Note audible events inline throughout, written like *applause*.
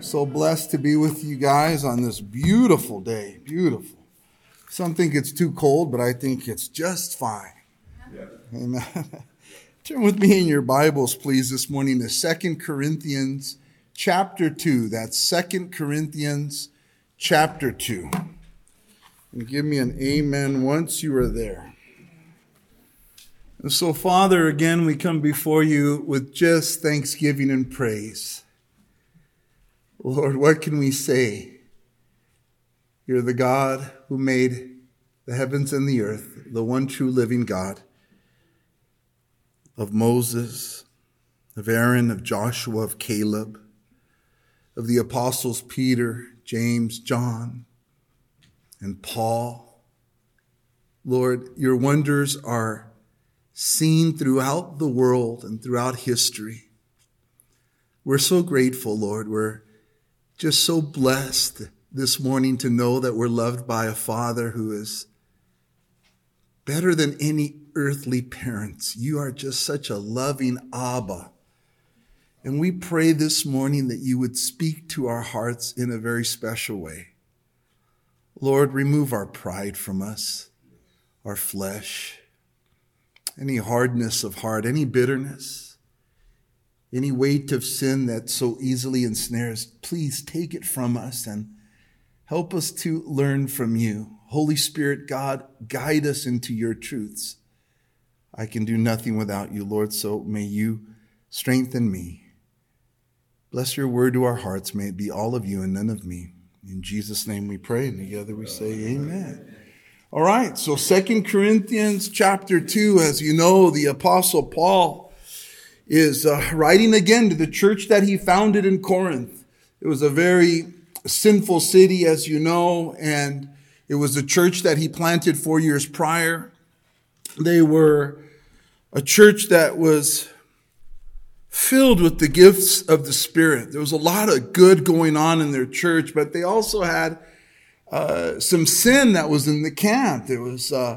So blessed to be with you guys on this beautiful day. Beautiful. Some think it's too cold, but I think it's just fine. Yeah. Amen. *laughs* Turn with me in your Bibles, please, this morning to Second Corinthians chapter 2. That's Second Corinthians chapter 2. And give me an amen once you are there. And so, Father, again, we come before you with just thanksgiving and praise. Lord, what can we say? You're the God who made the heavens and the earth, the one true living God of Moses, of Aaron, of Joshua, of Caleb, of the apostles Peter, James, John, and Paul. Lord, your wonders are seen throughout the world and throughout history. We're so grateful, Lord. We're just so blessed this morning to know that we're loved by a Father who is better than any earthly parents. You are just such a loving Abba. And we pray this morning that you would speak to our hearts in a very special way. Lord, remove our pride from us, our flesh, any hardness of heart, any bitterness, any weight of sin that so easily ensnares. Please take it from us and help us to learn from you. Holy Spirit, God, guide us into your truths. I can do nothing without you, Lord, so may you strengthen me. Bless your word to our hearts. May it be all of you and none of me. In Jesus' name we pray, and together we say amen. All right, so Second Corinthians chapter 2, as you know, the Apostle Paul is uh, writing again to the church that he founded in Corinth. It was a very sinful city, as you know, and it was a church that he planted four years prior. They were a church that was filled with the gifts of the Spirit. There was a lot of good going on in their church, but they also had uh, some sin that was in the camp. There was uh,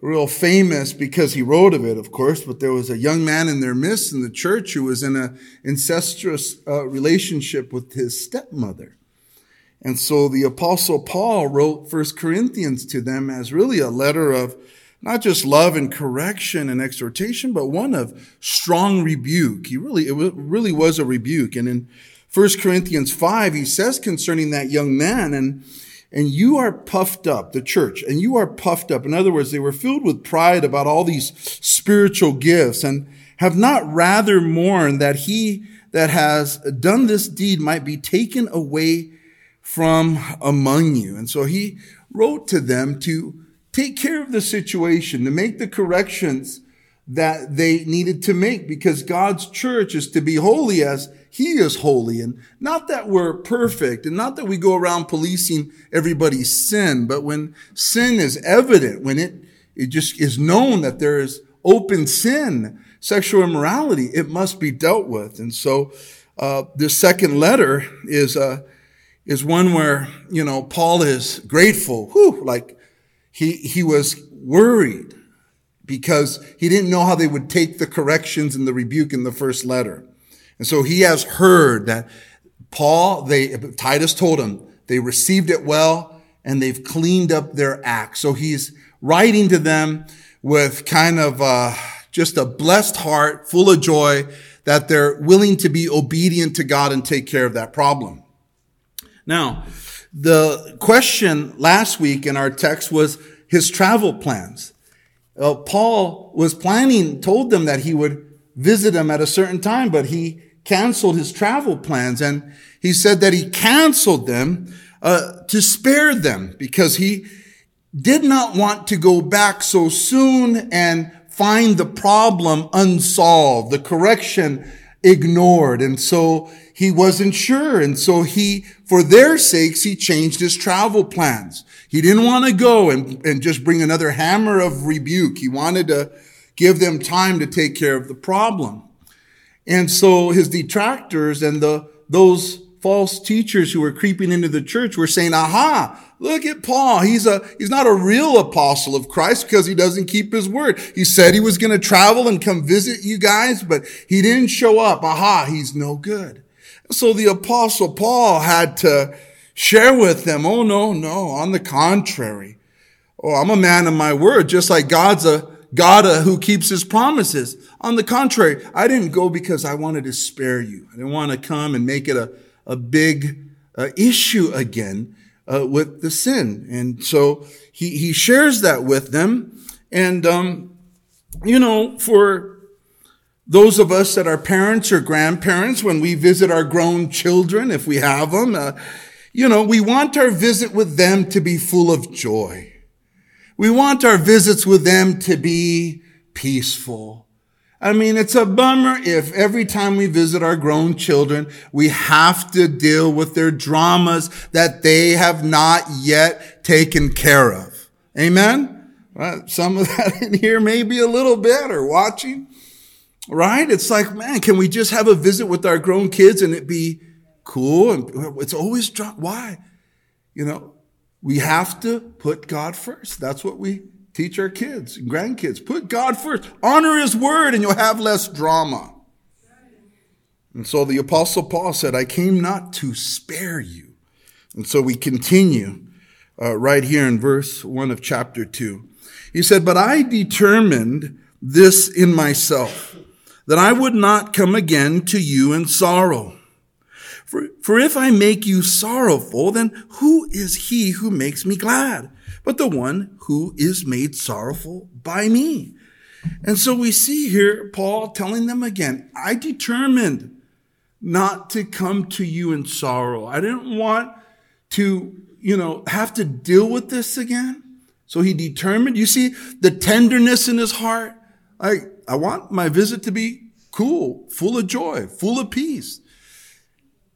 real famous because he wrote of it, of course, but there was a young man in their midst in the church who was in an incestuous uh, relationship with his stepmother. And so the apostle Paul wrote First Corinthians to them as really a letter of not just love and correction and exhortation, but one of strong rebuke. He really, it really was a rebuke. And in 1 Corinthians 5, he says concerning that young man, and, and you are puffed up, the church, and you are puffed up. In other words, they were filled with pride about all these spiritual gifts and have not rather mourned that he that has done this deed might be taken away from among you. And so he wrote to them to take care of the situation, to make the corrections that they needed to make because God's church is to be holy as he is holy. And not that we're perfect and not that we go around policing everybody's sin, but when sin is evident, when it, it just is known that there is open sin, sexual immorality, it must be dealt with. And so, uh, the second letter is, uh, is one where, you know, Paul is grateful. Whew, like he, he was worried because he didn't know how they would take the corrections and the rebuke in the first letter. And so he has heard that Paul, they, Titus told him they received it well and they've cleaned up their act. So he's writing to them with kind of, uh, just a blessed heart full of joy that they're willing to be obedient to God and take care of that problem. Now, the question last week in our text was his travel plans. Uh, Paul was planning, told them that he would visit them at a certain time, but he canceled his travel plans. And he said that he canceled them uh, to spare them because he did not want to go back so soon and find the problem unsolved, the correction ignored. And so he wasn't sure. And so he, for their sakes, he changed his travel plans. He didn't want to go and, and just bring another hammer of rebuke. He wanted to give them time to take care of the problem. And so his detractors and the, those false teachers who were creeping into the church were saying, aha, look at Paul. He's a, he's not a real apostle of Christ because he doesn't keep his word. He said he was going to travel and come visit you guys, but he didn't show up. Aha, he's no good. So the apostle Paul had to share with them, oh no, no, on the contrary. Oh, I'm a man of my word, just like God's a God uh, who keeps his promises. On the contrary, I didn't go because I wanted to spare you. I didn't want to come and make it a, a big uh, issue again uh, with the sin. And so he, he shares that with them. And, um, you know, for those of us that are parents or grandparents, when we visit our grown children, if we have them, uh, you know, we want our visit with them to be full of joy. We want our visits with them to be peaceful. I mean, it's a bummer if every time we visit our grown children, we have to deal with their dramas that they have not yet taken care of. Amen? Well, some of *laughs* that in here may be a little bit or watching. Right? It's like, man, can we just have a visit with our grown kids and it be cool? And it's always drama. Why? You know, we have to put God first. That's what we Teach our kids and grandkids. Put God first. Honor His word and you'll have less drama. And so the Apostle Paul said, I came not to spare you. And so we continue uh, right here in verse 1 of chapter 2. He said, But I determined this in myself, that I would not come again to you in sorrow. For, for if I make you sorrowful, then who is he who makes me glad? but the one who is made sorrowful by me. And so we see here Paul telling them again, I determined not to come to you in sorrow. I didn't want to, you know, have to deal with this again. So he determined, you see the tenderness in his heart. I, I want my visit to be cool, full of joy, full of peace.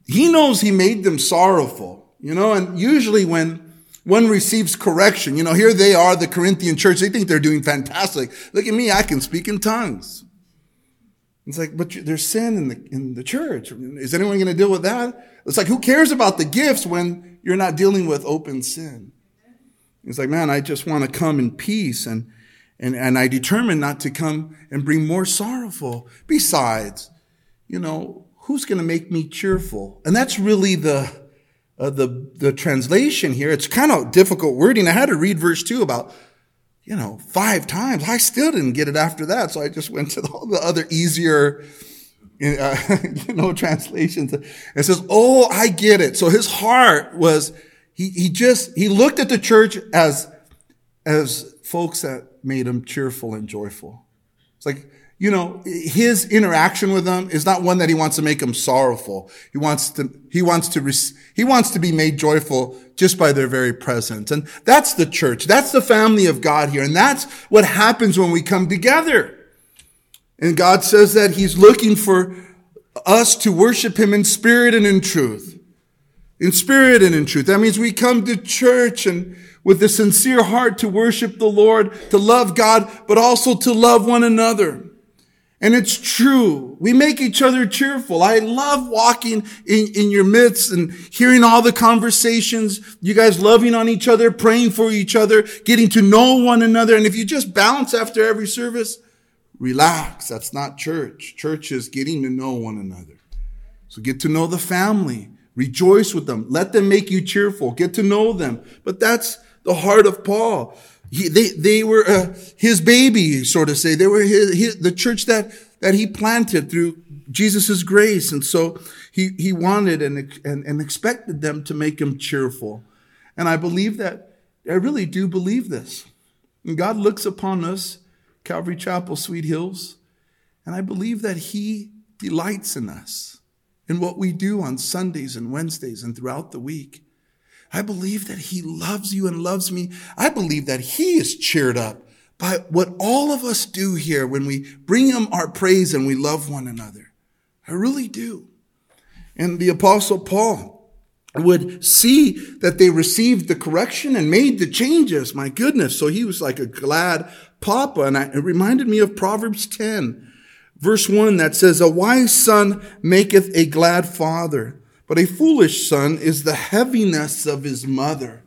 He knows he made them sorrowful, you know, and usually when one receives correction. You know, here they are, the Corinthian church. They think they're doing fantastic. Look at me. I can speak in tongues. It's like, but there's sin in the, in the church. Is anyone going to deal with that? It's like, who cares about the gifts when you're not dealing with open sin? It's like, man, I just want to come in peace and, and, and I determined not to come and bring more sorrowful. Besides, you know, who's going to make me cheerful? And that's really the, uh, the, the translation here. It's kind of difficult wording. I had to read verse two about, you know, five times. I still didn't get it after that. So I just went to *laughs* all the other easier, uh, *laughs* you know, translations. It says, Oh, I get it. So his heart was, he, he just, he looked at the church as, as folks that made him cheerful and joyful. It's like, you know, his interaction with them is not one that he wants to make them sorrowful. He wants to, he wants to, he wants to be made joyful just by their very presence. And that's the church. That's the family of God here. And that's what happens when we come together. And God says that he's looking for us to worship him in spirit and in truth. In spirit and in truth. That means we come to church and with a sincere heart to worship the Lord, to love God, but also to love one another. And it's true. We make each other cheerful. I love walking in, in your midst and hearing all the conversations, you guys loving on each other, praying for each other, getting to know one another. And if you just bounce after every service, relax. That's not church. Church is getting to know one another. So get to know the family. Rejoice with them. Let them make you cheerful. Get to know them. But that's the heart of Paul. He, they, they were uh, his baby, sort of say. They were his, his, the church that, that he planted through Jesus' grace. And so he, he wanted and, and, and expected them to make him cheerful. And I believe that, I really do believe this. And God looks upon us, Calvary Chapel, Sweet Hills, and I believe that he delights in us, in what we do on Sundays and Wednesdays and throughout the week. I believe that he loves you and loves me. I believe that he is cheered up by what all of us do here when we bring him our praise and we love one another. I really do. And the apostle Paul would see that they received the correction and made the changes. My goodness. So he was like a glad papa. And I, it reminded me of Proverbs 10 verse 1 that says, A wise son maketh a glad father, but a foolish son is the heaviness of his mother.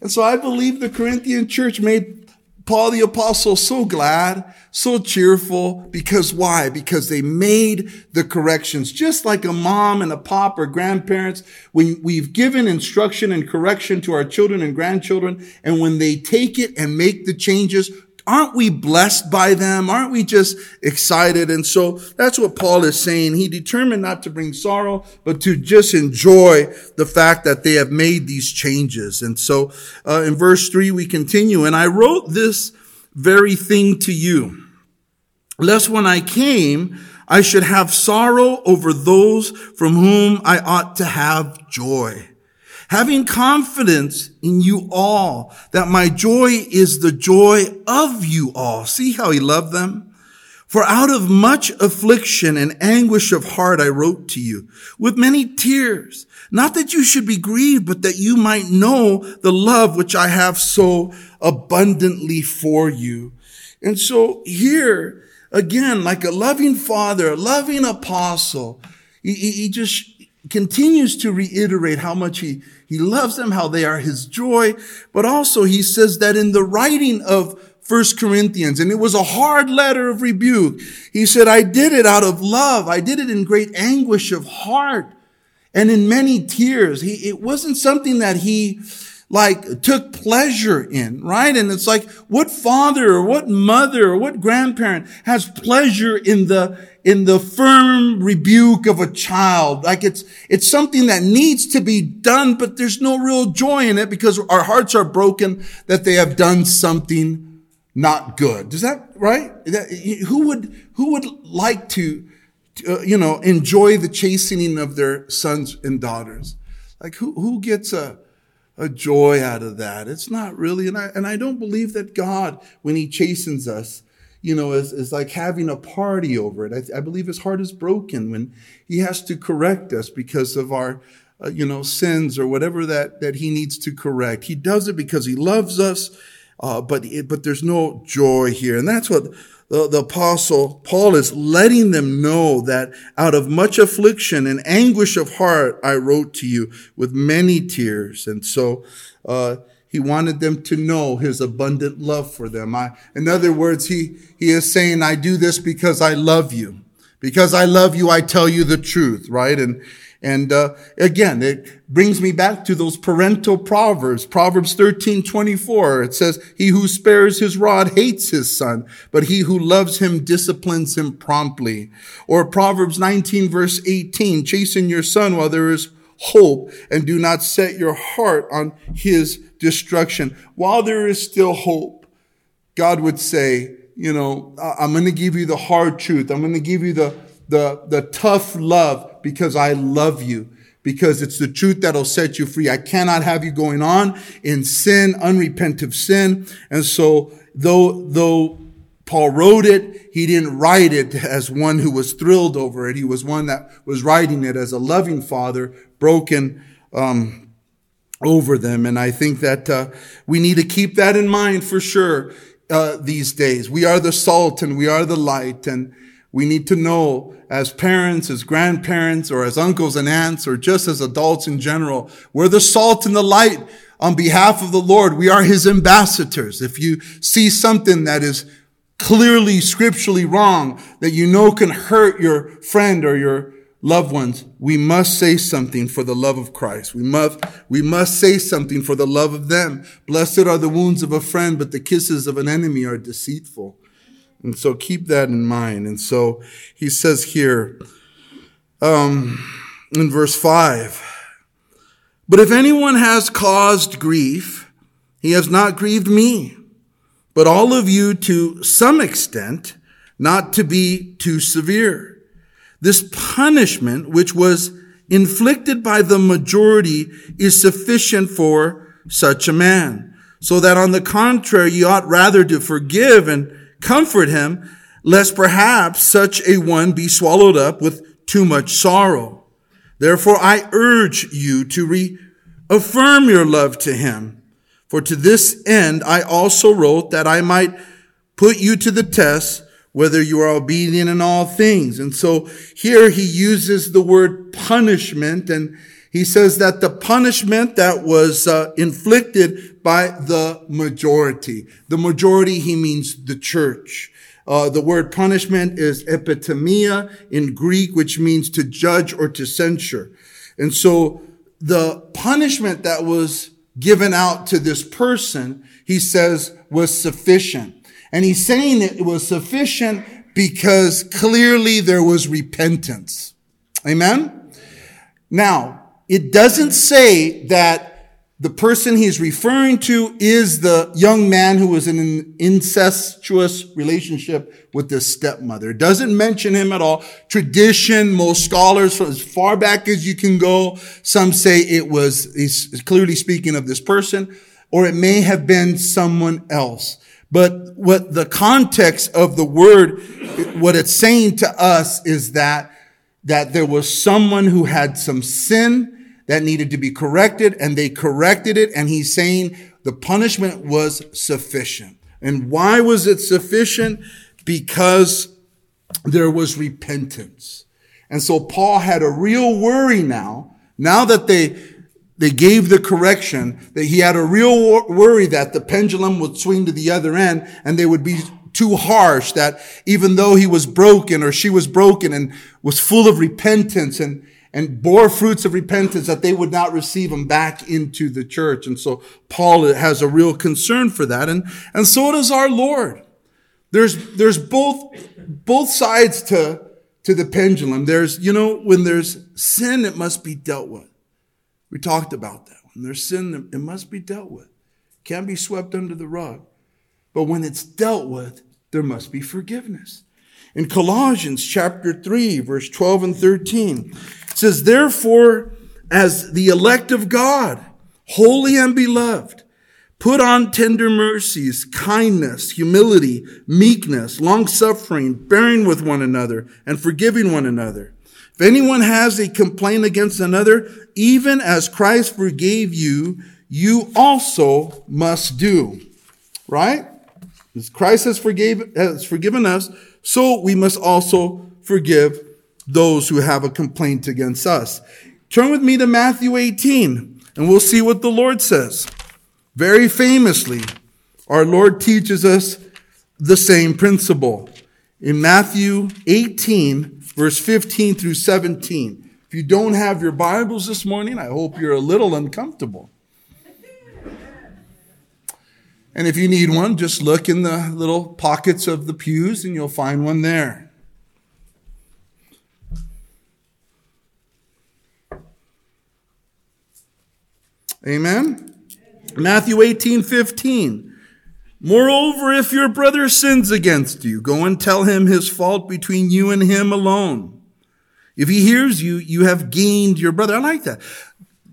And so I believe the Corinthian church made Paul the apostle so glad, so cheerful, because why? Because they made the corrections. Just like a mom and a pop or grandparents, we, we've given instruction and correction to our children and grandchildren, and when they take it and make the changes, aren't we blessed by them? Aren't we just excited? And so that's what Paul is saying. He determined not to bring sorrow, but to just enjoy the fact that they have made these changes. And so uh, in verse three, we continue, and I wrote this very thing to you, lest when I came, I should have sorrow over those from whom I ought to have joy having confidence in you all, that my joy is the joy of you all. See how he loved them? For out of much affliction and anguish of heart I wrote to you with many tears, not that you should be grieved, but that you might know the love which I have so abundantly for you. And so here, again, like a loving father, a loving apostle, he, he just continues to reiterate how much he, he loves them, how they are his joy. But also he says that in the writing of First Corinthians, and it was a hard letter of rebuke. He said, I did it out of love. I did it in great anguish of heart and in many tears. He, it wasn't something that he like took pleasure in, right? And it's like, what father or what mother or what grandparent has pleasure in the, in the firm rebuke of a child. Like it's, it's something that needs to be done, but there's no real joy in it because our hearts are broken that they have done something not good. Is that right? Who would, who would like to, uh, you know, enjoy the chastening of their sons and daughters? Like who, who gets a, a joy out of that? It's not really. And I, and I don't believe that God, when he chastens us, you know, is, is like having a party over it. I, I, believe his heart is broken when he has to correct us because of our, uh, you know, sins or whatever that, that he needs to correct. He does it because he loves us, uh, but, it, but there's no joy here. And that's what the, the apostle Paul is letting them know that out of much affliction and anguish of heart, I wrote to you with many tears. And so, uh, he wanted them to know his abundant love for them. I, in other words, he, he is saying, I do this because I love you. Because I love you, I tell you the truth, right? And, and, uh, again, it brings me back to those parental proverbs. Proverbs 13, 24. It says, he who spares his rod hates his son, but he who loves him disciplines him promptly. Or Proverbs 19, verse 18, chasten your son while there is hope and do not set your heart on his destruction. While there is still hope, God would say, you know, I'm going to give you the hard truth. I'm going to give you the, the, the tough love because I love you because it's the truth that'll set you free. I cannot have you going on in sin, unrepentant sin. And so though, though Paul wrote it, he didn't write it as one who was thrilled over it. He was one that was writing it as a loving father, broken, um, over them. And I think that uh, we need to keep that in mind for sure uh, these days. We are the salt and we are the light. And we need to know as parents, as grandparents, or as uncles and aunts, or just as adults in general, we're the salt and the light on behalf of the Lord. We are his ambassadors. If you see something that is clearly scripturally wrong, that you know can hurt your friend or your loved ones, we must say something for the love of Christ. We must, we must say something for the love of them. Blessed are the wounds of a friend, but the kisses of an enemy are deceitful. And so keep that in mind. And so he says here, um, in verse five, but if anyone has caused grief, he has not grieved me, but all of you to some extent, not to be too severe. This punishment, which was inflicted by the majority, is sufficient for such a man. So that on the contrary, you ought rather to forgive and comfort him, lest perhaps such a one be swallowed up with too much sorrow. Therefore, I urge you to reaffirm your love to him. For to this end, I also wrote that I might put you to the test whether you are obedient in all things. And so here he uses the word punishment and he says that the punishment that was uh, inflicted by the majority, the majority, he means the church. Uh, the word punishment is epitimia in Greek, which means to judge or to censure. And so the punishment that was given out to this person, he says, was sufficient. And he's saying it was sufficient because clearly there was repentance. Amen? Now, it doesn't say that the person he's referring to is the young man who was in an incestuous relationship with the stepmother. It doesn't mention him at all. Tradition, most scholars, as far back as you can go, some say it was, he's clearly speaking of this person, or it may have been someone else. But what the context of the word, what it's saying to us is that, that there was someone who had some sin, that needed to be corrected and they corrected it. And he's saying the punishment was sufficient. And why was it sufficient? Because there was repentance. And so Paul had a real worry now, now that they, they gave the correction, that he had a real worry that the pendulum would swing to the other end and they would be too harsh, that even though he was broken or she was broken and was full of repentance and, and bore fruits of repentance that they would not receive him back into the church. And so Paul has a real concern for that. And, and so does our Lord. There's, there's both, both sides to, to the pendulum. There's, you know, when there's sin, it must be dealt with. We talked about that. When there's sin, it must be dealt with. Can't be swept under the rug. But when it's dealt with, there must be forgiveness. In Colossians chapter 3, verse 12 and 13, it says, Therefore, as the elect of God, holy and beloved, put on tender mercies, kindness, humility, meekness, long suffering, bearing with one another, and forgiving one another. If anyone has a complaint against another, even as Christ forgave you, you also must do. Right? As Christ has, forgave, has forgiven us, so we must also forgive those who have a complaint against us. Turn with me to Matthew 18 and we'll see what the Lord says. Very famously, our Lord teaches us the same principle. In Matthew 18, verse 15 through 17. If you don't have your Bibles this morning, I hope you're a little uncomfortable. And if you need one, just look in the little pockets of the pews and you'll find one there. Amen. Matthew 18, 15. Moreover, if your brother sins against you, go and tell him his fault between you and him alone. If he hears you, you have gained your brother. I like that.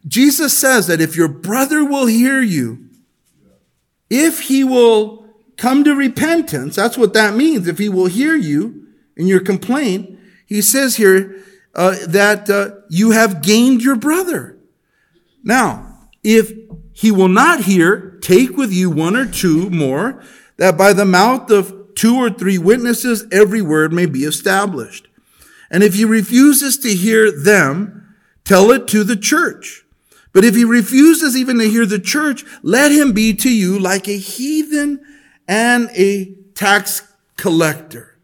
Jesus says that if your brother will hear you, if he will come to repentance, that's what that means. If he will hear you in your complaint, he says here uh, that uh, you have gained your brother. Now, if he will not hear, take with you one or two more, that by the mouth of two or three witnesses every word may be established. And if he refuses to hear them, tell it to the church. But if he refuses even to hear the church, let him be to you like a heathen and a tax collector.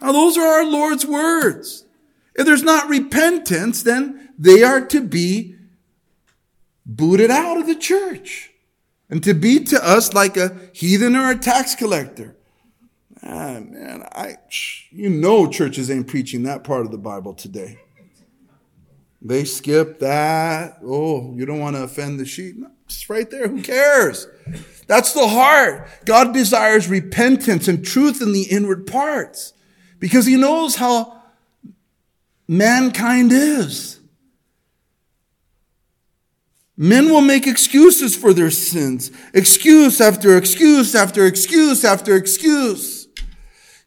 Now those are our Lord's words. If there's not repentance, then they are to be booted out of the church and to be to us like a heathen or a tax collector. Ah, man, I, you know, churches ain't preaching that part of the Bible today. They skip that. Oh, you don't want to offend the sheep. No, it's right there. Who cares? That's the heart. God desires repentance and truth in the inward parts because he knows how mankind is. Men will make excuses for their sins. Excuse after excuse after excuse after excuse.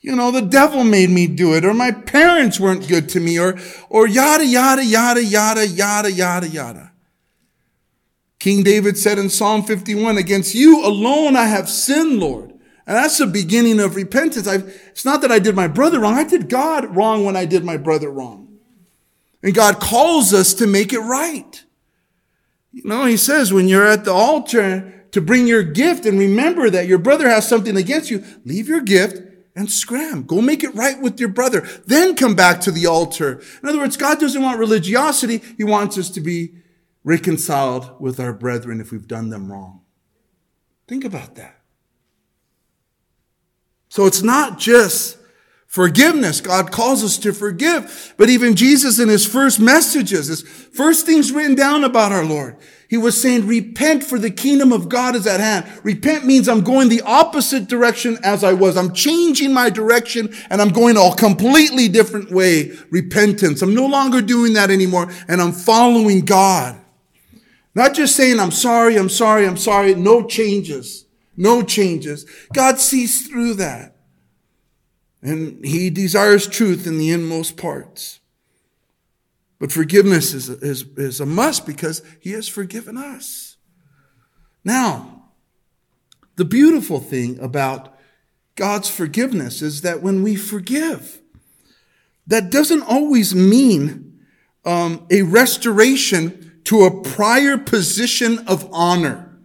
you know, the devil made me do it, or my parents weren't good to me, or, or yada, yada, yada, yada, yada, yada, yada. King David said in Psalm 51, against you alone I have sinned, Lord. And that's the beginning of repentance. I've, it's not that I did my brother wrong. I did God wrong when I did my brother wrong. And God calls us to make it right. You know, he says when you're at the altar to bring your gift and remember that your brother has something against you, leave your gift and scram. Go make it right with your brother. Then come back to the altar. In other words, God doesn't want religiosity. He wants us to be reconciled with our brethren if we've done them wrong. Think about that. So it's not just forgiveness. God calls us to forgive. But even Jesus in his first messages, his first things written down about our Lord, he was saying, repent for the kingdom of God is at hand. Repent means I'm going the opposite direction as I was. I'm changing my direction and I'm going a completely different way. Repentance. I'm no longer doing that anymore and I'm following God. Not just saying, I'm sorry, I'm sorry, I'm sorry. No changes. No changes. God sees through that. And he desires truth in the inmost parts. But forgiveness is, is, is a must because he has forgiven us. Now, the beautiful thing about God's forgiveness is that when we forgive, that doesn't always mean um, a restoration to a prior position of honor.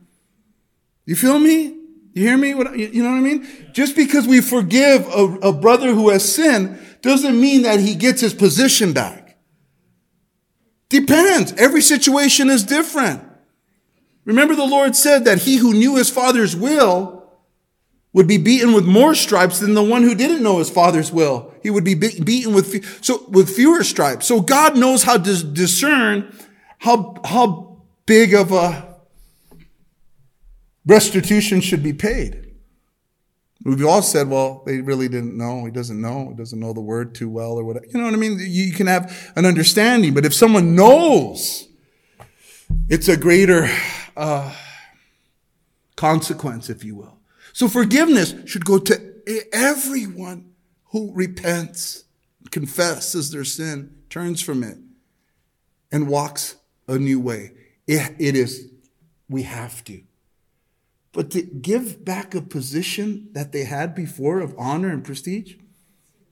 You feel me? You hear me? What, you know what I mean? Just because we forgive a, a brother who has sinned doesn't mean that he gets his position back. Depends. Every situation is different. Remember the Lord said that he who knew his father's will would be beaten with more stripes than the one who didn't know his father's will. He would be beaten with, so, with fewer stripes. So God knows how to discern how, how big of a restitution should be paid. We've all said, well, they really didn't know. He doesn't know. He doesn't know the word too well or whatever. You know what I mean? You can have an understanding, but if someone knows, it's a greater uh, consequence, if you will. So forgiveness should go to everyone who repents, confesses their sin, turns from it, and walks a new way. it, it is, we have to. But to give back a position that they had before of honor and prestige,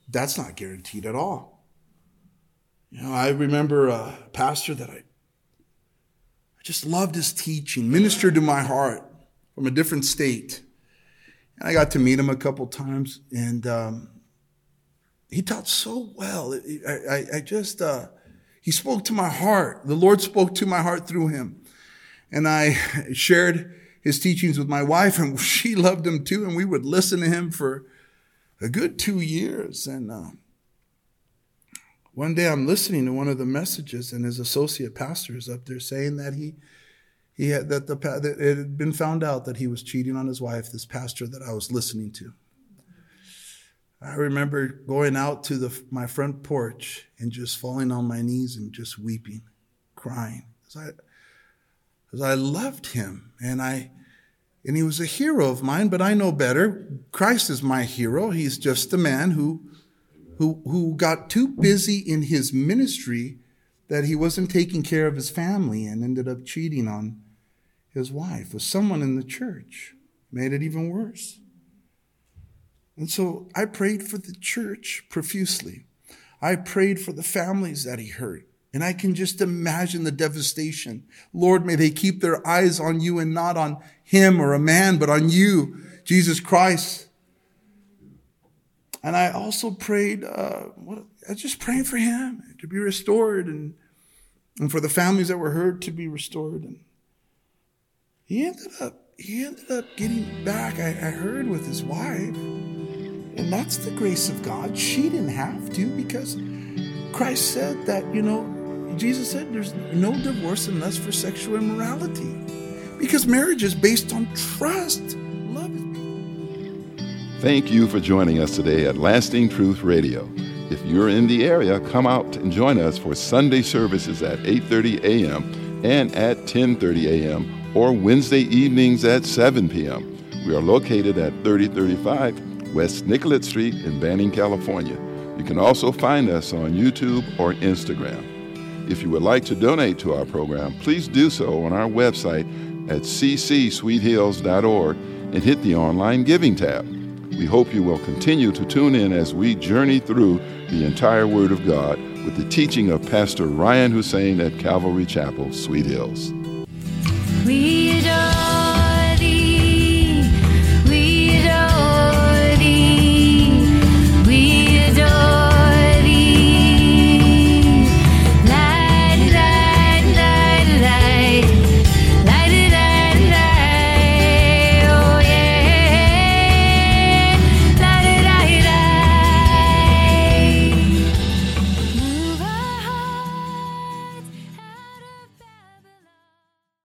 that's not guaranteed at all. You know, I remember a pastor that I, I just loved his teaching, ministered to my heart from a different state. And I got to meet him a couple times, and um, he taught so well. I, I, I just, uh, he spoke to my heart. The Lord spoke to my heart through him. And I *laughs* shared his teachings with my wife, and *laughs* she loved him too. And we would listen to him for a good two years. And uh, one day I'm listening to one of the messages, and his associate pastor is up there saying that he he had that the that it had been found out that he was cheating on his wife. This pastor that I was listening to. I remember going out to the, my front porch and just falling on my knees and just weeping, crying. I, because I loved him and I and he was a hero of mine, but I know better. Christ is my hero. He's just a man who who who got too busy in his ministry that he wasn't taking care of his family and ended up cheating on his wife with someone in the church. Made it even worse. And so I prayed for the church profusely. I prayed for the families that he hurt. And I can just imagine the devastation. Lord, may they keep their eyes on you and not on him or a man, but on you, Jesus Christ. And I also prayed, uh, what, I just praying for him to be restored and, and for the families that were hurt to be restored. And he ended up, he ended up getting back, I, I heard, with his wife. And that's the grace of God. She didn't have to because Christ said that, you know, Jesus said there's no divorce unless for sexual immorality. Because marriage is based on trust. Love Thank you for joining us today at Lasting Truth Radio. If you're in the area, come out and join us for Sunday services at 8:30 a.m. and at 10:30 a.m. or Wednesday evenings at 7 p.m. We are located at 3035 West Nicolet Street in Banning, California. You can also find us on YouTube or Instagram. If you would like to donate to our program, please do so on our website at ccsweethills.org and hit the online giving tab. We hope you will continue to tune in as we journey through the entire Word of God with the teaching of Pastor Ryan Hussein at Calvary Chapel, Sweet Hills. We